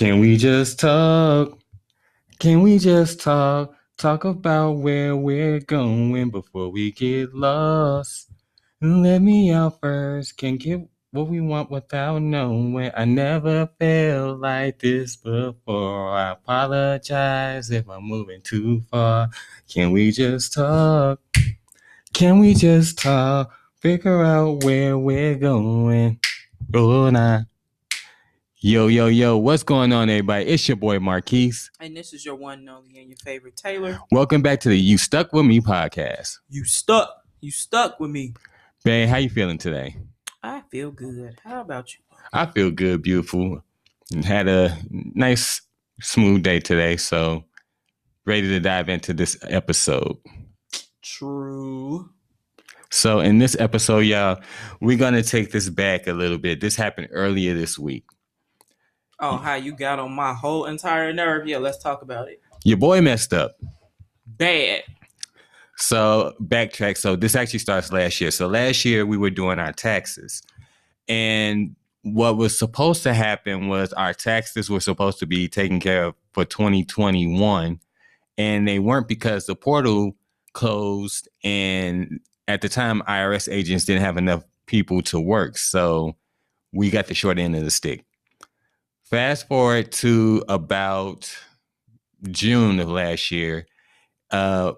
Can we just talk? Can we just talk? Talk about where we're going before we get lost. Let me out first. Can get what we want without knowing. I never felt like this before. I apologize if I'm moving too far. Can we just talk? Can we just talk? Figure out where we're going. Oh, nah. Yo, yo, yo, what's going on, everybody? It's your boy Marquis. And this is your one and only and your favorite Taylor. Welcome back to the You Stuck With Me podcast. You stuck. You stuck with me. Babe, how you feeling today? I feel good. How about you? I feel good, beautiful. Had a nice, smooth day today, so ready to dive into this episode. True. So, in this episode, y'all, we're gonna take this back a little bit. This happened earlier this week. Oh, how you got on my whole entire nerve? Yeah, let's talk about it. Your boy messed up. Bad. So backtrack. So this actually starts last year. So last year we were doing our taxes, and what was supposed to happen was our taxes were supposed to be taken care of for 2021, and they weren't because the portal closed, and at the time IRS agents didn't have enough people to work, so we got the short end of the stick. Fast forward to about June of last year. Uh,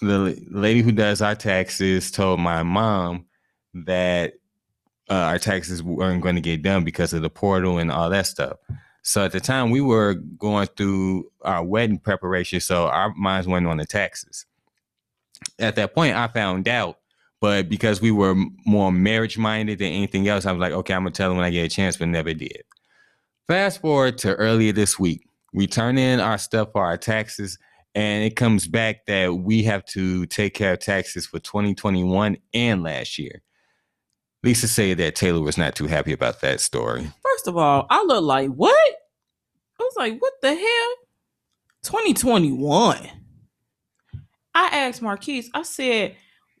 the lady who does our taxes told my mom that uh, our taxes weren't going to get done because of the portal and all that stuff. So at the time, we were going through our wedding preparation, so our minds went on the taxes. At that point, I found out, but because we were more marriage minded than anything else, I was like, okay, I'm gonna tell them when I get a chance, but never did. Fast forward to earlier this week, we turn in our stuff for our taxes, and it comes back that we have to take care of taxes for 2021 and last year. Lisa said that Taylor was not too happy about that story. First of all, I look like what? I was like, what the hell? 2021. I asked Marquis, I said,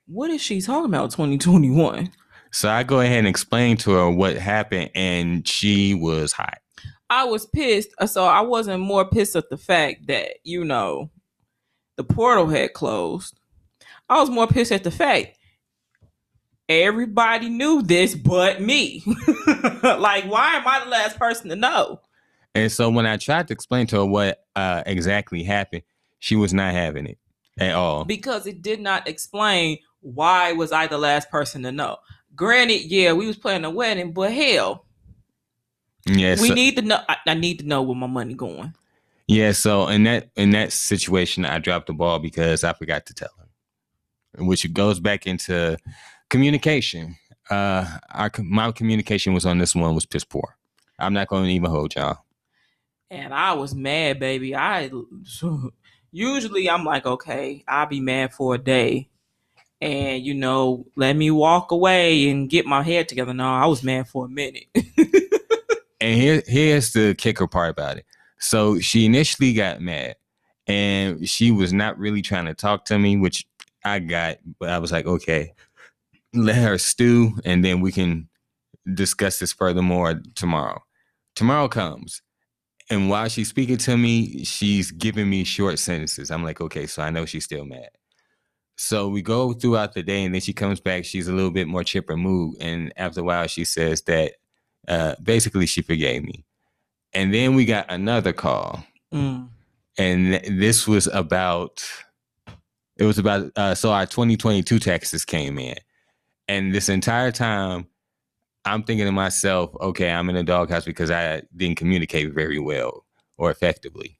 what is she talking about 2021? So I go ahead and explain to her what happened, and she was hot. I was pissed. uh, So I wasn't more pissed at the fact that, you know, the portal had closed. I was more pissed at the fact everybody knew this but me. like, why am I the last person to know? And so when I tried to explain to her what uh, exactly happened, she was not having it at all. Because it did not explain why was I the last person to know. Granted, yeah, we was planning a wedding, but hell, Yes. we need to know. I, I need to know where my money going. Yeah, so in that in that situation, I dropped the ball because I forgot to tell her, which goes back into communication. Uh, our my communication was on this one was piss poor. I'm not going to even hold y'all. and I was mad, baby. I usually I'm like, okay, I'll be mad for a day, and you know, let me walk away and get my head together. No, I was mad for a minute. And here here's the kicker part about it. So she initially got mad, and she was not really trying to talk to me, which I got, but I was like, okay, let her stew, and then we can discuss this furthermore tomorrow. Tomorrow comes, and while she's speaking to me, she's giving me short sentences. I'm like, okay, so I know she's still mad. So we go throughout the day, and then she comes back. She's a little bit more chipper mood, and after a while, she says that uh, basically she forgave me. And then we got another call, Mm. and this was about it was about uh, so our 2022 taxes came in, and this entire time I'm thinking to myself, okay, I'm in a doghouse because I didn't communicate very well or effectively.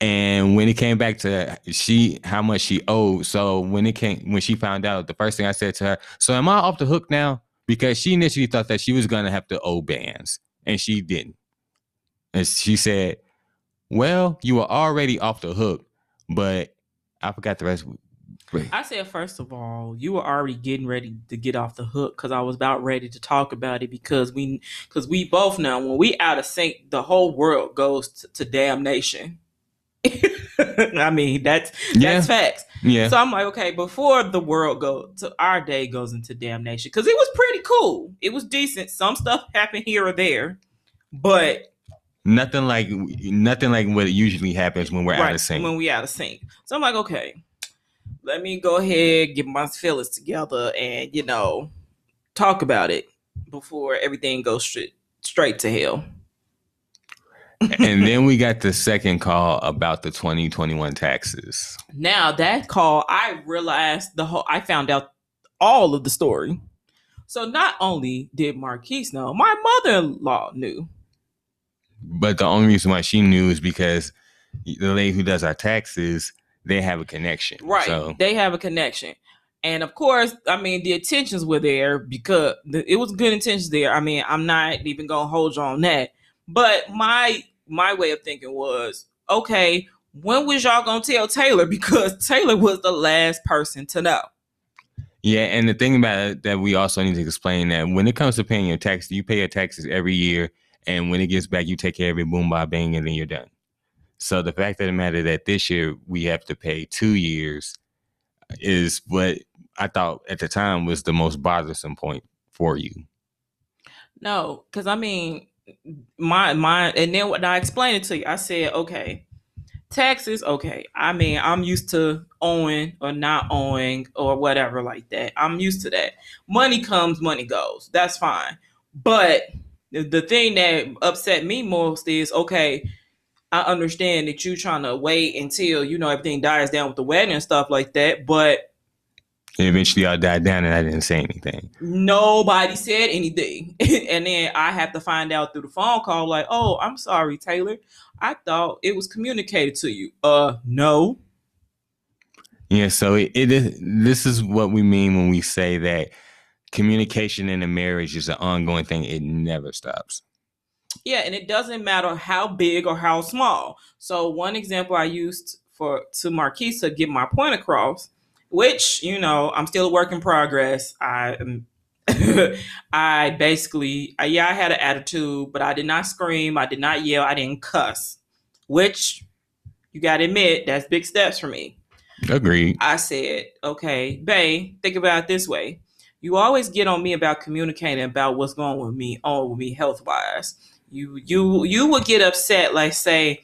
And when it came back to she how much she owed, so when it came when she found out, the first thing I said to her, so am I off the hook now? Because she initially thought that she was gonna have to owe bands, and she didn't. And she said, Well, you were already off the hook, but I forgot the rest. I said, first of all, you were already getting ready to get off the hook because I was about ready to talk about it because we because we both know when we out of sync, the whole world goes to, to damnation. I mean, that's Yeah. that's facts. Yeah. So I'm like, okay, before the world go to our day goes into damnation, because it was pretty cool. It was decent. Some stuff happened here or there, but Nothing like nothing like what usually happens when we're out of sync. When we out of sync. So I'm like, okay, let me go ahead, get my feelings together, and you know, talk about it before everything goes straight straight to hell. And then we got the second call about the 2021 taxes. Now that call, I realized the whole. I found out all of the story. So not only did Marquis know, my mother-in-law knew. But the only reason why she knew is because the lady who does our taxes, they have a connection. Right. So They have a connection. And of course, I mean, the intentions were there because it was good intentions there. I mean, I'm not even gonna hold you on that. But my my way of thinking was, okay, when was y'all gonna tell Taylor? Because Taylor was the last person to know. yeah, and the thing about it that we also need to explain that when it comes to paying your taxes, you pay your taxes every year, and when it gets back, you take care of it, boom, by bang, and then you're done. So the fact of the matter that this year we have to pay two years is what I thought at the time was the most bothersome point for you. No, because I mean, my my, and then when I explained it to you, I said, okay, taxes, okay. I mean, I'm used to owing or not owing or whatever like that. I'm used to that. Money comes, money goes. That's fine. But the, thing that upset me most is, okay, I understand that you trying to wait until you know everything dies down with the wedding and stuff like that, but And eventually, I died down, and I didn't say anything. nobody said anything. and then I have to find out through the phone call, like, oh, I'm sorry, Taylor. I thought it was communicated to you. Uh, no. Yeah, so it, it is. This is what we mean when we say that communication in a marriage is an ongoing thing. It never stops. Yeah, and it doesn't matter how big or how small. So one example I used for to Marquis to get my point across, which you know I'm still a work in progress. I am. I basically, I, yeah, I had an attitude, but I did not scream, I did not yell, I didn't cuss, which you got to admit that's big steps for me. Agreed. I said, okay, Bay, think about it this way. You always get on me about communicating about what's going with me, on with me health wise. You you you would get upset, like say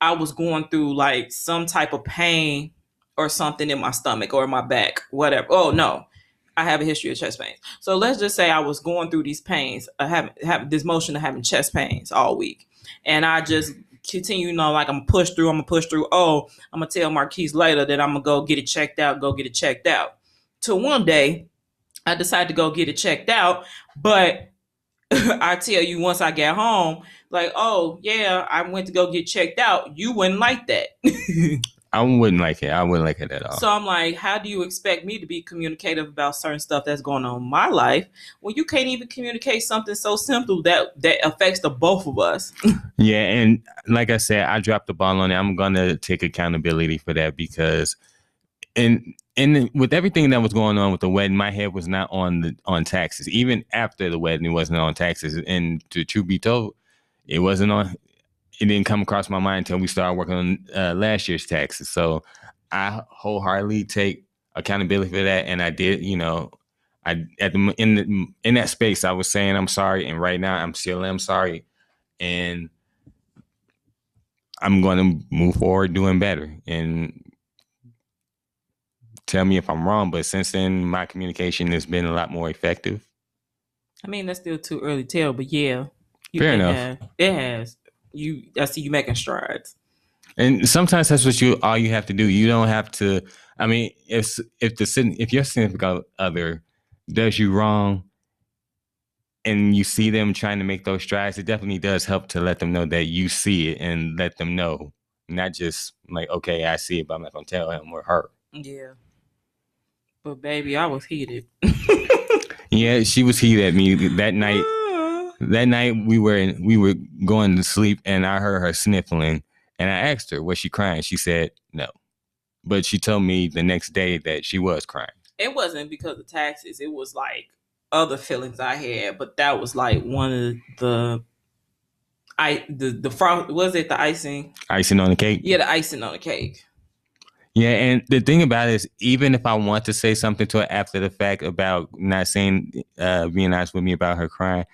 I was going through like some type of pain or something in my stomach or my back, whatever. Oh no. I have a history of chest pains. So let's just say I was going through these pains, I have have this motion of having chest pains all week. And I just continue, you know, like I'm push through, I'm gonna push through. Oh, I'm gonna tell Marquis later that I'm gonna go get it checked out, go get it checked out. Till one day, I decided to go get it checked out, but I tell you, once I get home, like, oh yeah, I went to go get checked out. You wouldn't like that. I wouldn't like it. I wouldn't like it at all. so I'm like, how do you expect me to be communicative about certain stuff that's going on in my life when you can't even communicate something so simple that that affects the both of us? yeah, and like I said, I dropped the ball on it. I'm gonna take accountability for that because, and and with everything that was going on with the wedding, my head was not on the on taxes. Even after the wedding, it wasn't on taxes. And to truth be told, it wasn't on. It didn't come across my mind until we started working on uh, last year's taxes. So I wholeheartedly take accountability for that, and I did. You know, I at the in the, in that space, I was saying I'm sorry, and right now I'm still I'm sorry, and I'm going to move forward doing better. And tell me if I'm wrong, but since then my communication has been a lot more effective. I mean, that's still too early to tell, but yeah, Fair enough. has- it has. You, I see you making strides. And sometimes that's what you all you have to do. You don't have to. I mean, if if the if your significant other does you wrong, and you see them trying to make those strides, it definitely does help to let them know that you see it and let them know, not just like, okay, I see it, but I'm not gonna tell him or her. Yeah. But baby, I was heated. Yeah, she was heated at me that night. That night we were in, we were going to sleep, and I heard her sniffling, and I asked her, "Was she crying?" She said no, but she told me the next day that she was crying. it wasn't because of taxes. It was like other feelings I had, but that was like one of the I the the frost was it the icing? Icing on the cake. Yeah, the icing on the cake. Yeah, and the thing about it is, even if I want to say something to her after the fact about not saying, uh, being honest with me about her crying,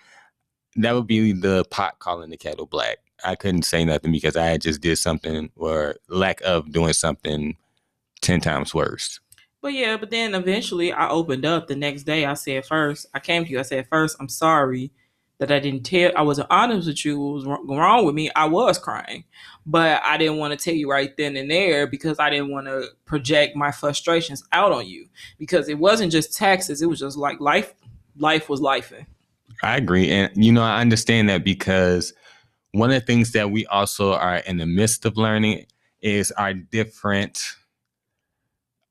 that would be the pot calling the kettle black. I couldn't say nothing because I had just did something or lack of doing something ten times worse. But yeah, but then eventually I opened up the next day. I said first, I came to you. I said first, I'm sorry that I didn't tell. I wasn't honest with you. What was wrong with me? I was crying, but I didn't want to tell you right then and there because I didn't want to project my frustrations out on you because it wasn't just taxes. It was just like life. Life was life. I agree, and you know I understand that because one of the things that we also are in the midst of learning is our different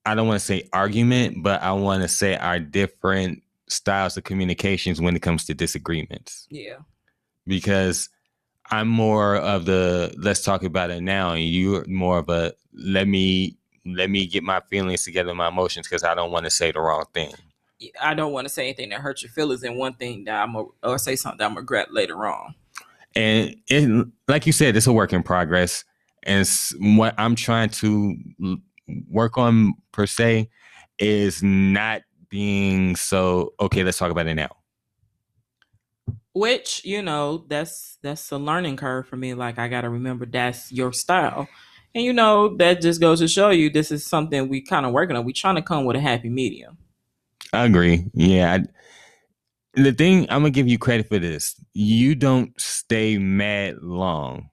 I don't want to say argument, but I want to say our different styles of communications when it comes to disagreements. Yeah. Because I'm more of the let's talk about it now, and you're more of a let me let me get my feelings together, my emotions, because I don't want to say the wrong thing. I don't want to say anything that hurts your feelings, and one thing that I'm a, or say something that I'm regret later on. And it, like you said, it's a work in progress, and what I'm trying to work on per se is not being so okay let's talk about it now. Which you know that's that's a learning curve for me. Like i gotta remember that's your style. And you know that just goes to show you this is something we kind of working on. We trying to come with a happy medium i agree yeah I, the thing i'm gonna give you credit for this you don't stay mad long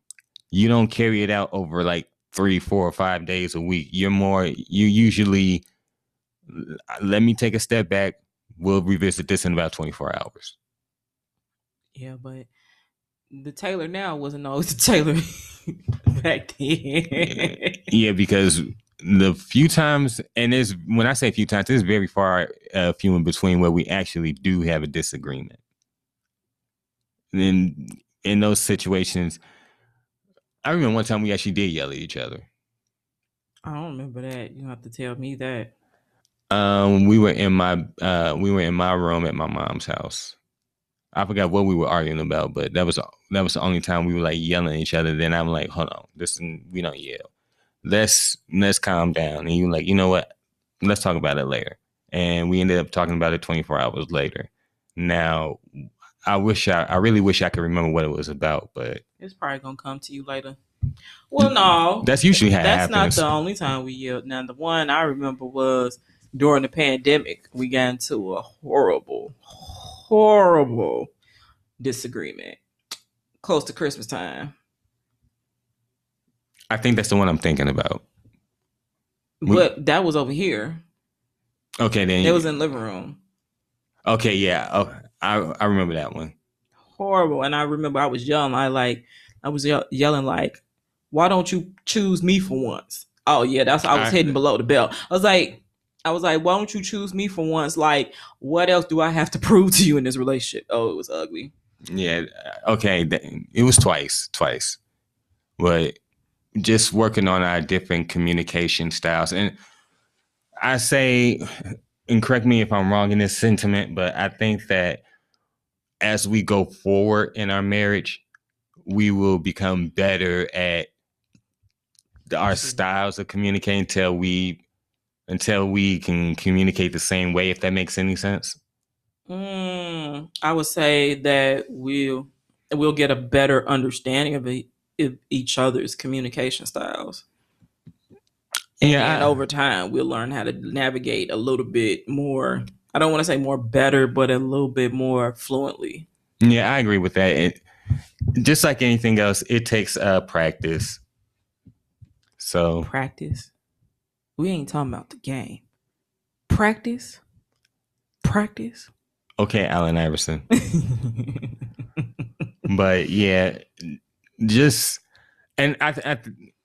you don't carry it out over like three, four, or five days a week. You're more, you usually, let me take a step back. We'll revisit this in about 24 hours. Yeah, but the Taylor now wasn't always the Taylor back then. yeah, because the few times, and it's when I say a few times, it's very far uh, few in between where we actually do have a disagreement. Then in those situations, I remember one time we actually did yell at each other. I don't remember that. You have to tell me that. Um, we were in my uh, we were in my room at my mom's house. I forgot what we were arguing about, but that was that was the only time we were like yelling at each other. Then I'm like, hold on, this we don't yell. Let's let's calm down. And you like, you know what? Let's talk about it later. And we ended up talking about it 24 hours later. Now I wish I, I really wish I could remember what it was about, but it's probably gonna come to you later. Well, no, that's usually how that's not the only time we yelled. Now, the one I remember was during the pandemic. We got into a horrible, horrible disagreement close to Christmas time. I think that's the one I'm thinking about. But that was over here. Okay, then it was in the living room. Okay, yeah. Oh, I I remember that one. Horrible. And I remember I was young. I like I was ye- yelling like, "Why don't you choose me for once?" Oh yeah, that's I was I, hitting below the belt. I was like, I was like, "Why don't you choose me for once?" Like, what else do I have to prove to you in this relationship? Oh, it was ugly. Yeah. Uh, okay. It was twice. Twice. But just working on our different communication styles. And I say and correct me if I'm wrong in this sentiment, but I think that as we go forward in our marriage, we will become better at our styles of communicating until we until we can communicate the same way if that makes any sense. Mm, i would say that we'll we'll get a better understanding of, of each other's communication styles yeah. And over time, we'll learn how to navigate a little bit more. I don't want to say more better, but a little bit more fluently. Yeah, I agree with that. It, just like anything else, it takes uh, practice. So practice. We ain't talking about the game. Practice. Practice. Okay, Allen Iverson. but yeah, just and I, I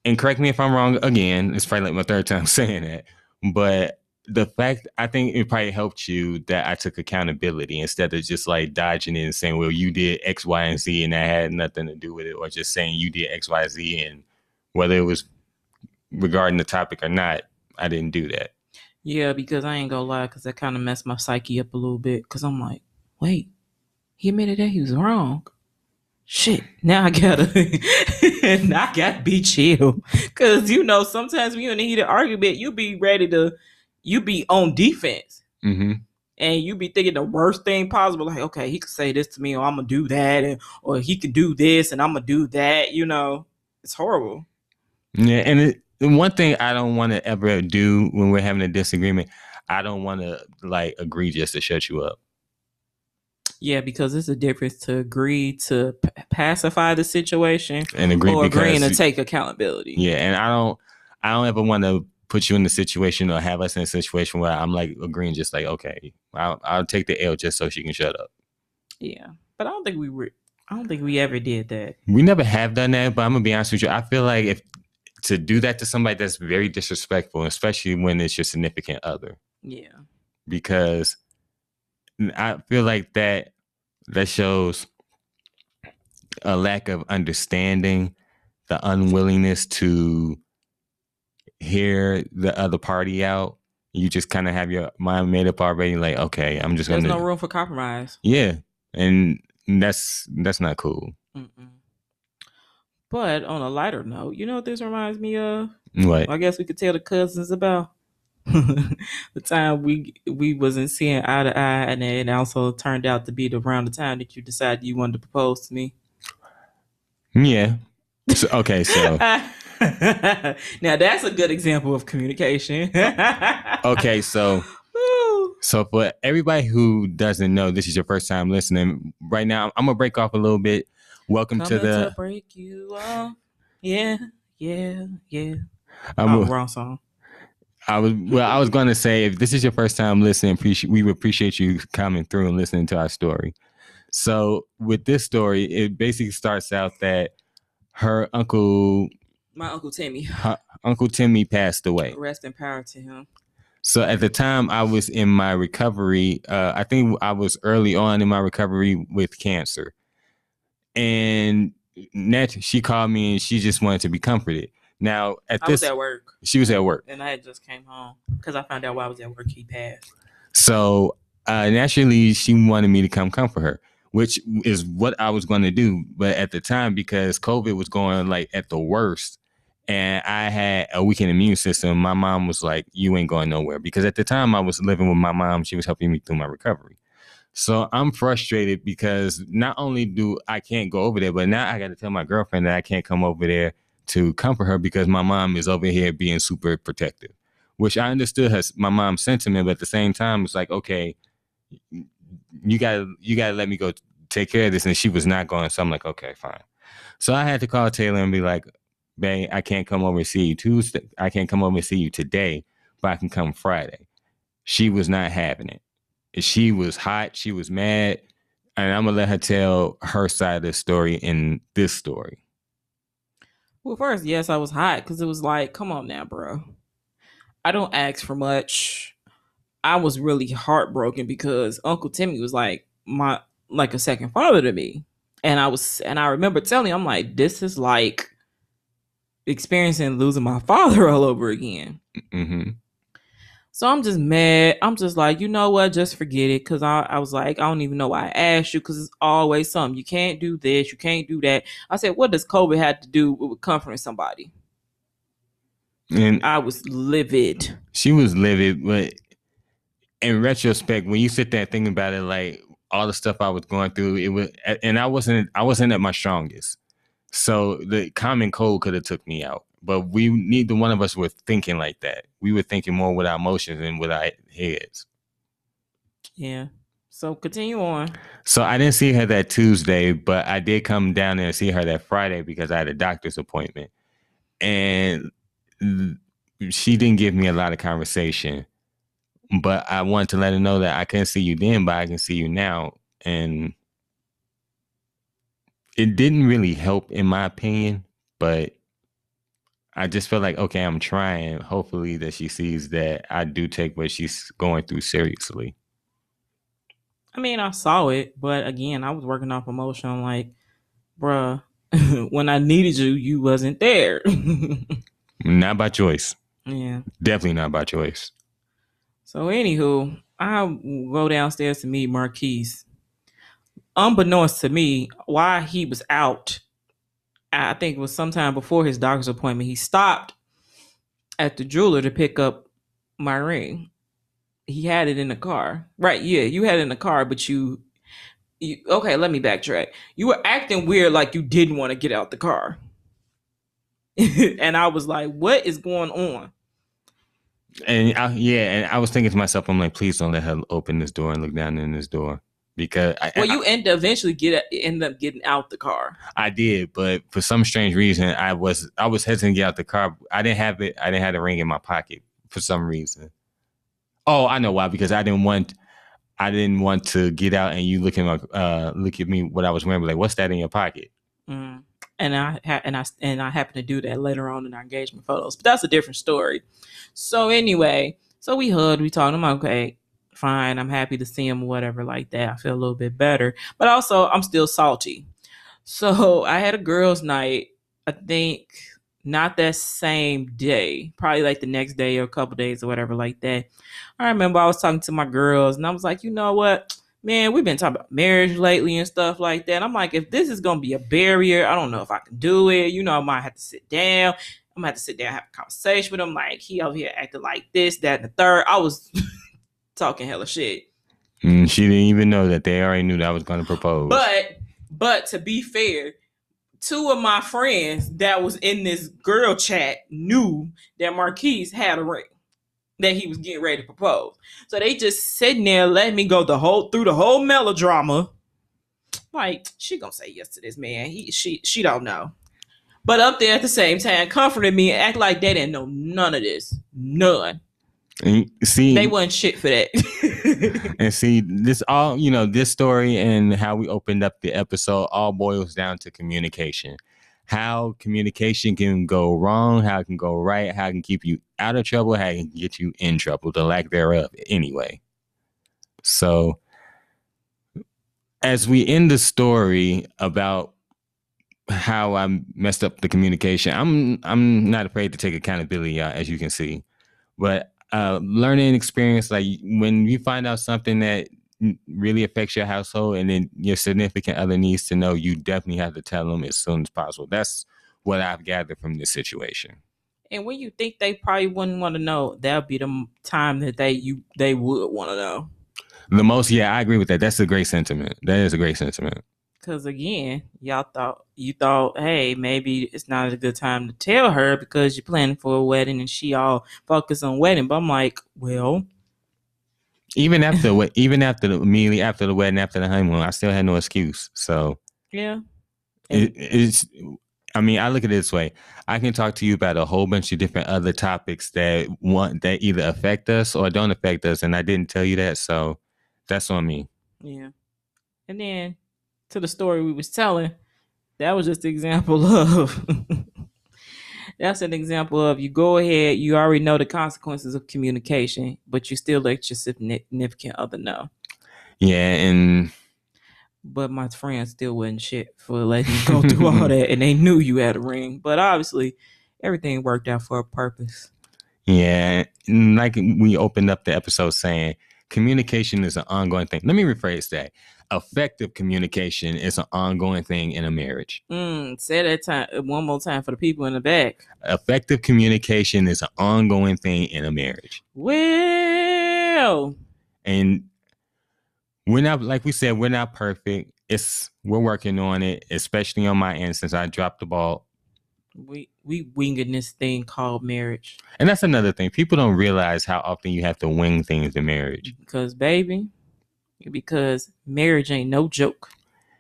and correct me if I'm wrong again, it's probably like my third time saying it, but the fact I think it probably helped you that I took accountability instead of just like dodging it and saying, well, you did X, Y, and Z and that had nothing to do with it, or just saying you did X, Y, Z and whether it was regarding the topic or not, I didn't do that. Yeah, because I ain't gonna lie, because that kind of messed my psyche up a little bit. Because I'm like, wait, he admitted that he was wrong shit, now I gotta, now I gotta be chill. Cause you know, sometimes when you're in a heated argument, you be ready to, you be on defense. Mm-hmm. and you be thinking the worst thing possible. Like, okay, he could say this to me, or I'm gonna do that, and or he could do this, and I'm gonna do that. You know, it's horrible. Yeah, and it, one thing I don't want to ever do when we're having a disagreement, I don't want to like agree just to shut you up. Yeah, because it's a difference to agree to p- pacify the situation and agree or agreeing to take accountability. yeah, and I don't I don't ever want to put you in the situation or have us in a situation where I'm like agreeing just like okay, I'll, I'll take the L just so she can shut up. Yeah, but I don't think we were. I don't think we ever did that. We never have done that, but I'm gonna be honest with you. I feel like if to do that to somebody that's very disrespectful, especially when it's your significant other, Yeah, because I feel like that that shows a lack of understanding, the unwillingness to hear the other party out. You just kind of have your mind made up already. Like, okay, I'm just there's gonna, There's no room for compromise. yeah, and that's that's not cool. Mm-mm. But on a lighter note, you know what this reminds me of? What? I guess we could tell the cousins about the time we we wasn't seeing eye to eye, and it also turned out to be the around the time that you decided you wanted to propose to me. Yeah. So, okay, so now that's a good example of communication. okay, so So for everybody who doesn't know, this is your first time listening. Right now, I'm gonna break off a little bit. Welcome to Coming the. break you off. Yeah, yeah, yeah. I'm, oh, wrong song. I was well. I was gonna say if this is your first time listening, appreciate we would appreciate you coming through and listening to our story. So with this story, it basically starts out that her uncle My uncle Timmy. her Uncle Timmy passed away. Rest in power to him. So at the time I was in my recovery, uh, I think I was early on in my recovery with cancer. And Nat, she called me and she just wanted to be comforted. Now at I was this, at work, she was at work. and I had just came home because I found out while I was at work he passed. So uh, naturally, she wanted me to come comfort her, which is what I was going to do. But at the time, because COVID was going like at the worst, and I had a weakened immune system, my mom was like, "You ain't going nowhere." Because at the time, I was living with my mom; she was helping me through my recovery. So I'm frustrated because not only do I can't go over there, but now I got to tell my girlfriend that I can't come over there to comfort her because my mom is over here being super protective. Which I understood her my mom's sentiment, but at the same time, it's like, okay, you gotta you gotta let me go take care of this. And she was not going. So I'm like, okay, fine. So I had to call Taylor and be like, babe, I can't come over and see you Tuesday. I can't come over and see you today, but I can come Friday. She was not having it. She was hot. She was mad. And I'm gonna let her tell her side of the story in this story. Well, first, yes, I was hot because it was like, come on now, bro. I don't ask for much. I was really heartbroken because Uncle Timmy was like my like a second father to me. And I was and I remember telling him, I'm like, this is like experiencing losing my father all over again. hmm So I'm just mad. I'm just like, you know what? Just forget it. Cause I, I was like, I don't even know why I asked you. Cause it's always something. You can't do this. You can't do that. I said, what does COVID have to do with comforting somebody? And I was livid. she was livid, but in retrospect, when you sit there thinking about it, like all the stuff I was going through, it was, and I wasn't, I wasn't at my strongest. So the common cold could have took me out, but we neither one of us were thinking like that. We were thinking more with our emotions than with our heads. Yeah. So continue on. So I didn't see her that Tuesday, but I did come down there and see her that Friday because I had a doctor's appointment. And she didn't give me a lot of conversation. But I wanted to let her know that I couldn't see you then, but I can see you now. And it didn't really help in my opinion, but I just felt like, okay, I'm trying. Hopefully that she sees that I do take what she's going through seriously. I mean, I saw it, but again, I was working off emotion. I'm like, bruh, when I needed you, you wasn't there. Not by choice. yeah. Definitely not by choice. So anywho, I go downstairs to meet Marquis. Unbeknownst to me, why he was out, I think it was sometime before his doctor's appointment. He stopped at the jeweler to pick up my ring. he had it in the car. Right, yeah, you had it in the car, but you you okay, let me backtrack. You were acting weird like you didn't want to get out the car. and I was like, what is going on? And I, yeah, and I was thinking to myself, I'm like, please don't let her open this door and look down in this door because I, Well, I- you end eventually get end up getting out the car. I did, but for some strange reason, I was I was hesitant to get out the car. I didn't have it. I didn't have the ring in my pocket for some reason. Oh, I know why. Because I didn't want I didn't want to get out and you look at my uh look at me what I was wearing. Like, what's that in your pocket? Mm. And I ha- and I and I happened to do that later on in our engagement photos, but that's a different story. So anyway, so we hugged, we talked. I'm like, okay, fine. I'm happy to see him, whatever, like that. I feel a little bit better, but also I'm still salty. So I had a girls' night. I think not that same day, probably like the next day or a couple days or whatever, like that. I remember I was talking to my girls, and I was like, you know what? man, we've been talking about marriage lately and stuff like that. I'm like, if this is gonna be a barrier, I don't know if I can do it. You know, I might have to sit down. I'm gonna have to sit down, and have a conversation with him. Like he over here acting like this, that, and the third. I was talking hella shit. And she didn't even know that they already knew that I was going to propose. But but to be fair, two of my friends that was in this girl chat knew that Marquis had a ring that he was getting ready to propose. So they just sitting there letting me go the whole through the whole melodrama. Like she gonna say yes to this man. He she she don't know. But up there at the same time, comforting me and act like they didn't know none of this. None. And see, They wasn't shit for that. and see this all you know this story and how we opened up the episode all boils down to communication how communication can go wrong how it can go right how it can keep you out of trouble how it can get you in trouble the lack thereof anyway so as we end the story about how I messed up the communication, I'm I'm not afraid to take accountability out, as you can see. But uh, learning experience, like when you find out something that really affects your household, and then your significant other needs to know, you definitely have to tell them as soon as possible. That's what I've gathered from this situation. And when you think they probably wouldn't want to know, that'll be the time that they you they would want to know. The most, yeah, I agree with that. That's a great sentiment. That is a great sentiment. Cause again, y'all thought you thought, hey, maybe it's not a good time to tell her because you're planning for a wedding and she all focused on wedding. But I'm like, well, Even after what, even after the, immediately after the wedding, after the honeymoon, I still had no excuse. So yeah, it, it's i mean i look at it this way i can talk to you about a whole bunch of different other topics that want that either affect us or don't affect us and i didn't tell you that so that's on me yeah. And then to the story we was telling, that was just an example of. That's an example of you go ahead, you already know the consequences of communication, but you still let your significant other know. yeah and but my friends still wasn't shit for letting you go through all that and they knew you had a ring but obviously everything worked out for a purpose yeah and like we opened up the episode saying communication is an ongoing thing let me rephrase that effective communication is an ongoing thing in a marriage. Mm, say that time one more time for the people in the back. Effective communication is an ongoing thing in a marriage. Well. And we're not like we said we're not perfect. It's we're working on it especially on my end since i dropped the ball. We we winging this thing called marriage. And that's another thing. People don't realize how often you have to wing things in marriage. Because baby because marriage ain't no joke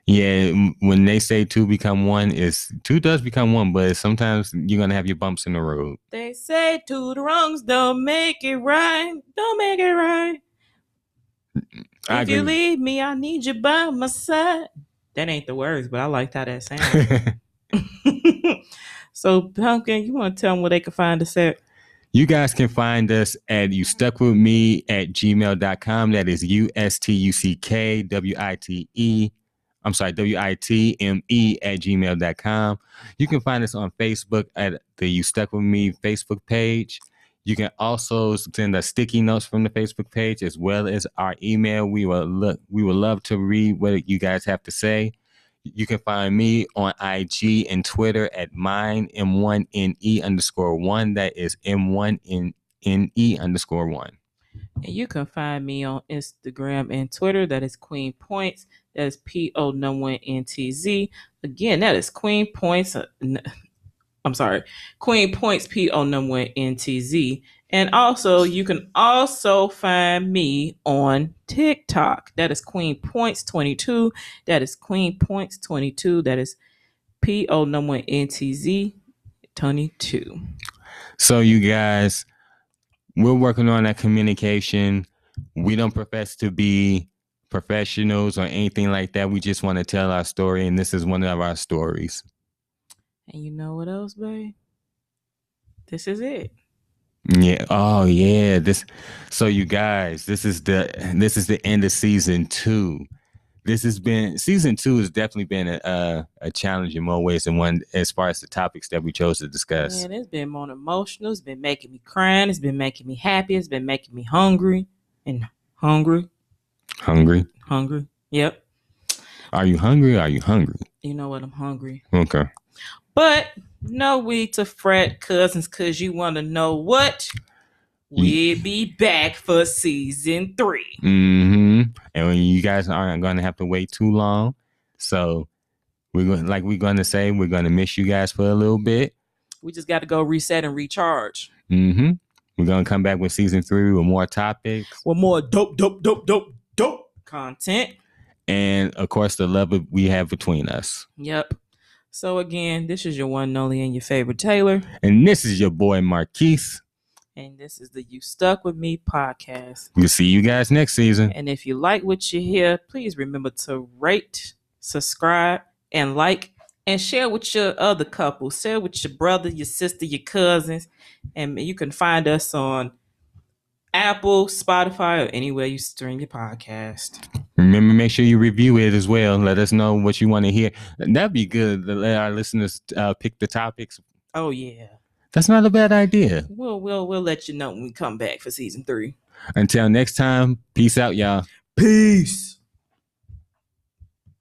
yeah when they say two become one is two does become one but sometimes you're gonna have your bumps in the road they say two the wrongs don't make it right don't make it right I if you leave me, I need you by my side. That ain't the words, but I liked how that sounds. so, Pumpkin, you want to tell them where they can find us at? You guys can find us at you stuck with me at gmail.com. That is U S T U C K W I T E. I'm sorry, W I T M E at gmail.com. You can find us on Facebook at the You Stuck With Me Facebook page. You can also send us sticky notes from the Facebook page as well as our email. We will look we would love to read what you guys have to say. You can find me on IG and Twitter at mine M1NE underscore one. That is M1NE underscore one. And you can find me on Instagram and Twitter. That is Queen Points. That is P O number one N T Z. Again, that is Queen Points. uh, I'm sorry, Queen Points P O number one N T Z. And also, you can also find me on TikTok. That is Queen Points 22. That is Queen Points 22. That is P O number N T Z 22. So you guys, we're working on that communication. We don't profess to be professionals or anything like that. We just want to tell our story, and this is one of our stories. And you know what else, babe? This is it. Yeah. Oh, yeah. This. So you guys, this is the this is the end of season two. This has been season two has definitely been a a, a challenge in more ways than one as far as the topics that we chose to discuss. Man, it's been more emotional. It's been making me crying. It's been making me happy. It's been making me hungry and hungry, Hungry? hungry. Yep. Are you hungry? Are you hungry? You know what? I'm hungry. Okay. But no need to fret, cousins, because you want to know what? We'll be back for season three. hmm And you guys aren't going to have to wait too long, so we're going like we're going to say we're going to miss you guys for a little bit. We just got to go reset and recharge hmm We're going to come back with season three with more topics, with more dope, dope, dope, dope, dope content. and of course the love we have between us. Yep. So again, this is your one and only and your favorite Taylor. And this is your boy Marquis. And this is the You Stuck With Me podcast. We'll see you guys next season. And if you like what you hear, please remember to rate, subscribe, and like, and share with your other couples. Share with your brother, your sister, your cousins. And you can find us on Apple, Spotify, or anywhere you stream your podcast. Remember, make sure you review it as well. Let us know what you want to hear. That'd be good to let our listeners uh, pick the topics. Oh yeah. That's not a bad idea. We'll we'll we'll let you know when we come back for season three. Until next time, peace out, y'all. Peace.